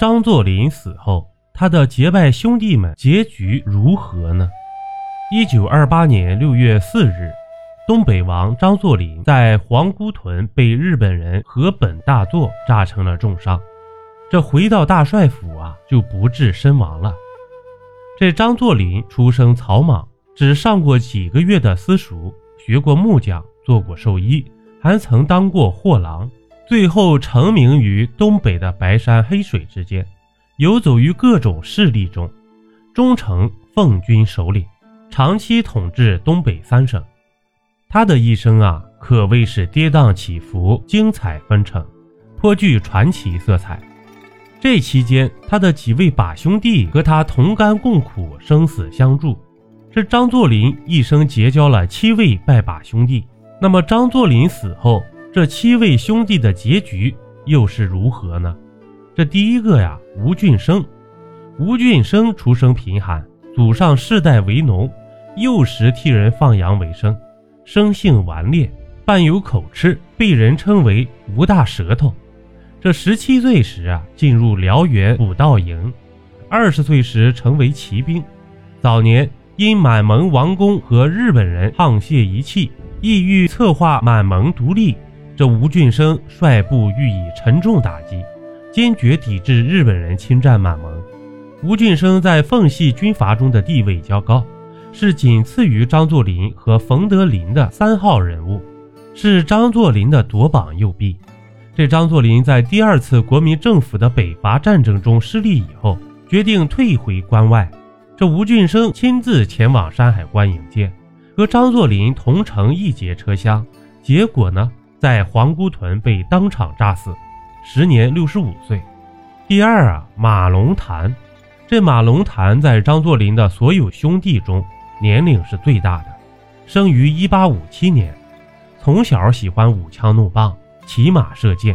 张作霖死后，他的结拜兄弟们结局如何呢？一九二八年六月四日，东北王张作霖在皇姑屯被日本人河本大作炸成了重伤，这回到大帅府啊，就不治身亡了。这张作霖出生草莽，只上过几个月的私塾，学过木匠，做过兽医，还曾当过货郎。最后成名于东北的白山黑水之间，游走于各种势力中，终成奉军首领，长期统治东北三省。他的一生啊，可谓是跌宕起伏、精彩纷呈，颇具传奇色彩。这期间，他的几位把兄弟和他同甘共苦、生死相助。这张作霖一生结交了七位拜把兄弟。那么，张作霖死后，这七位兄弟的结局又是如何呢？这第一个呀，吴俊生。吴俊生出生贫寒，祖上世代为农，幼时替人放羊为生，生性顽劣，伴有口吃，被人称为吴大舌头。这十七岁时啊，进入辽源武道营，二十岁时成为骑兵。早年因满蒙王公和日本人沆瀣一气，意欲策划满蒙独立。这吴俊生率部予以沉重打击，坚决抵制日本人侵占满蒙。吴俊生在奉系军阀中的地位较高，是仅次于张作霖和冯德林的三号人物，是张作霖的夺榜右臂。这张作霖在第二次国民政府的北伐战争中失利以后，决定退回关外。这吴俊生亲自前往山海关迎接，和张作霖同乘一节车厢，结果呢？在皇姑屯被当场炸死，时年六十五岁。第二啊，马龙潭，这马龙潭在张作霖的所有兄弟中年龄是最大的，生于一八五七年，从小喜欢舞枪弄棒、骑马射箭，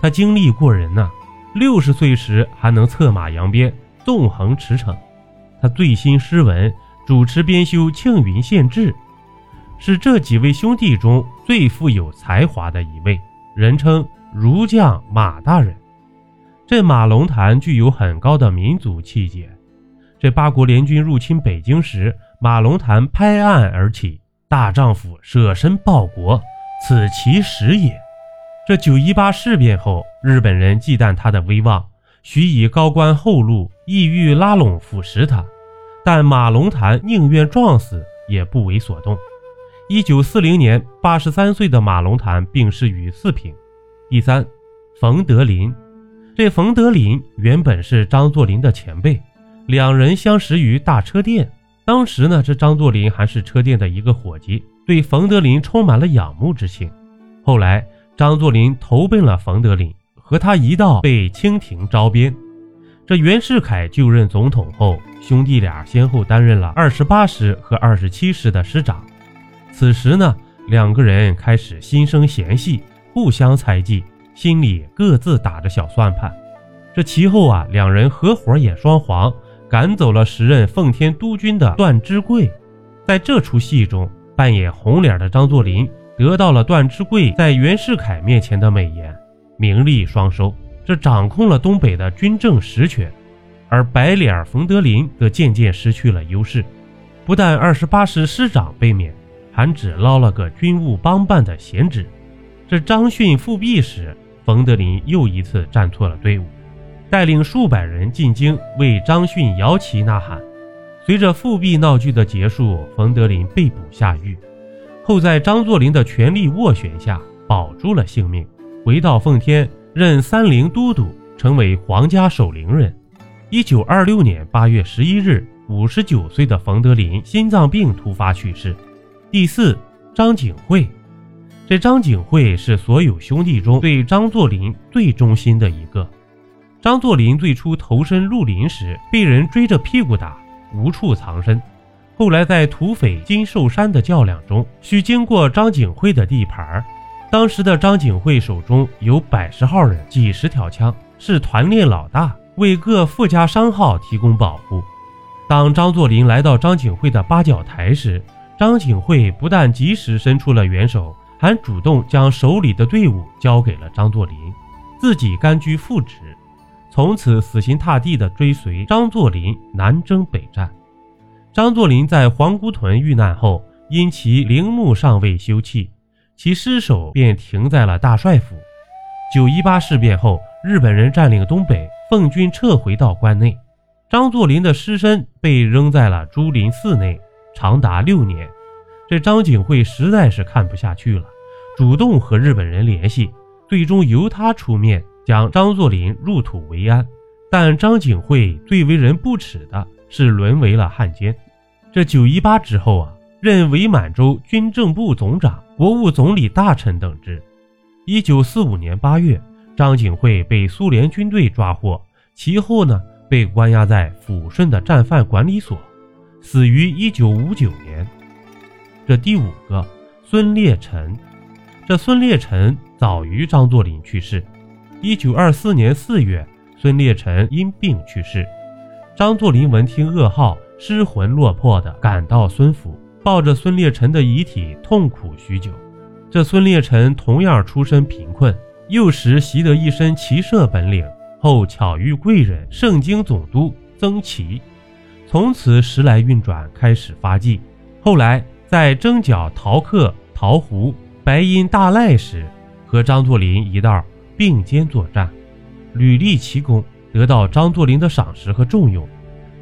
他精力过人呐，六十岁时还能策马扬鞭、纵横驰骋。他最新诗文，主持编修《庆云县志》。是这几位兄弟中最富有才华的一位，人称儒将马大人。这马龙潭具有很高的民族气节。这八国联军入侵北京时，马龙潭拍案而起：“大丈夫舍身报国，此其实也。”这九一八事变后，日本人忌惮他的威望，许以高官厚禄，意欲拉拢腐蚀他。但马龙潭宁愿撞死，也不为所动。一九四零年，八十三岁的马龙潭病逝于四平。第三，冯德林，这冯德林原本是张作霖的前辈，两人相识于大车店。当时呢，这张作霖还是车店的一个伙计，对冯德林充满了仰慕之情。后来，张作霖投奔了冯德林，和他一道被清廷招编。这袁世凯就任总统后，兄弟俩先后担任了二十八师和二十七师的师长。此时呢，两个人开始心生嫌隙，互相猜忌，心里各自打着小算盘。这其后啊，两人合伙演双簧，赶走了时任奉天督军的段芝贵。在这出戏中，扮演红脸的张作霖得到了段芝贵在袁世凯面前的美颜，名利双收，这掌控了东北的军政实权。而白脸冯德林则渐渐失去了优势，不但二十八师师长被免。还只捞了个军务帮办的闲职。这张逊复辟时，冯德林又一次站错了队伍，带领数百人进京为张逊摇旗呐喊。随着复辟闹剧的结束，冯德林被捕下狱，后在张作霖的全力斡旋下保住了性命，回到奉天任三陵都督，成为皇家守陵人。一九二六年八月十一日，五十九岁的冯德林心脏病突发去世。第四，张景惠，这张景惠是所有兄弟中对张作霖最忠心的一个。张作霖最初投身绿林时，被人追着屁股打，无处藏身。后来在土匪金寿山的较量中，需经过张景惠的地盘。当时的张景惠手中有百十号人、几十条枪，是团练老大，为各富家商号提供保护。当张作霖来到张景惠的八角台时，张景惠不但及时伸出了援手，还主动将手里的队伍交给了张作霖，自己甘居副职。从此死心塌地地追随张作霖南征北战。张作霖在皇姑屯遇难后，因其陵墓尚未修葺，其尸首便停在了大帅府。九一八事变后，日本人占领东北，奉军撤回到关内，张作霖的尸身被扔在了朱林寺内，长达六年。这张景惠实在是看不下去了，主动和日本人联系，最终由他出面。将张作霖入土为安，但张景惠最为人不齿的是沦为了汉奸。这九一八之后啊，任伪满洲军政部总长、国务总理大臣等职。一九四五年八月，张景惠被苏联军队抓获，其后呢被关押在抚顺的战犯管理所，死于一九五九年。这第五个，孙烈臣。这孙烈臣早于张作霖去世。一九二四年四月，孙烈臣因病去世。张作霖闻听噩耗，失魂落魄地赶到孙府，抱着孙烈臣的遗体痛苦许久。这孙烈臣同样出身贫困，幼时习得一身骑射本领，后巧遇贵人盛京总督曾琦，从此时来运转，开始发迹。后来在征剿陶克、陶胡、白银大赖时，和张作霖一道。并肩作战，屡立奇功，得到张作霖的赏识和重用。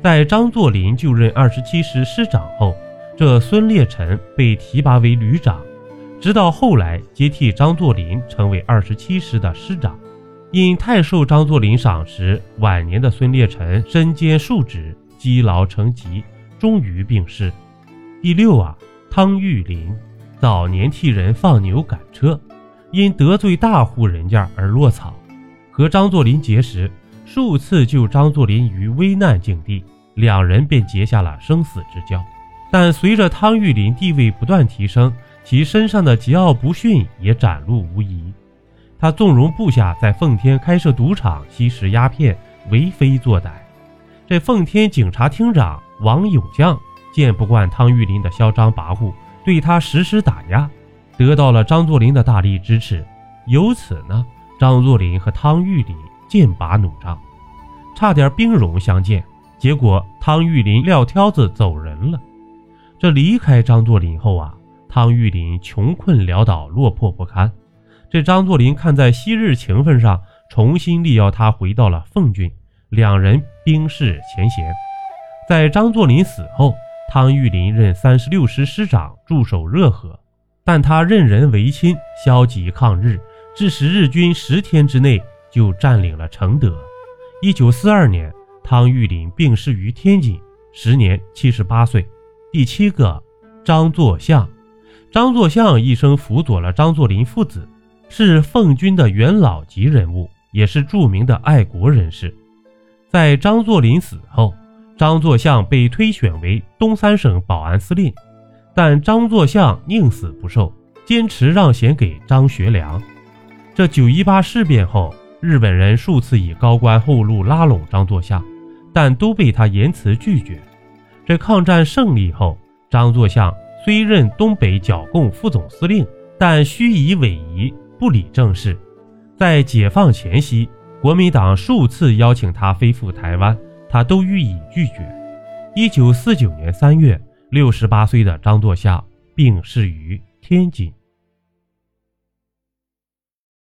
在张作霖就任二十七师师长后，这孙烈臣被提拔为旅长，直到后来接替张作霖成为二十七师的师长。因太受张作霖赏识，晚年的孙烈臣身兼数职，积劳成疾，终于病逝。第六啊，汤玉麟，早年替人放牛赶车。因得罪大户人家而落草，和张作霖结识，数次救张作霖于危难境地，两人便结下了生死之交。但随着汤玉麟地位不断提升，其身上的桀骜不驯也展露无遗。他纵容部下在奉天开设赌场，吸食鸦片，为非作歹。这奉天警察厅长王永将见不惯汤玉麟的嚣张跋扈，对他实施打压。得到了张作霖的大力支持，由此呢，张作霖和汤玉麟剑拔弩张，差点兵戎相见。结果汤玉麟撂挑子走人了。这离开张作霖后啊，汤玉麟穷困潦倒，落魄不堪。这张作霖看在昔日情分上，重新力邀他回到了奉军，两人冰释前嫌。在张作霖死后，汤玉麟任三十六师师长，驻守热河。但他任人唯亲，消极抗日，致使日军十天之内就占领了承德。一九四二年，汤玉麟病逝于天津，时年七十八岁。第七个，张作相。张作相一生辅佐了张作霖父子，是奉军的元老级人物，也是著名的爱国人士。在张作霖死后，张作相被推选为东三省保安司令。但张作相宁死不受，坚持让贤给张学良。这九一八事变后，日本人数次以高官厚禄拉拢张作相，但都被他严词拒绝。这抗战胜利后，张作相虽任东北剿共副总司令，但虚以委夷，不理政事。在解放前夕，国民党数次邀请他飞赴台湾，他都予以拒绝。一九四九年三月。六十八岁的张作相病逝于天津。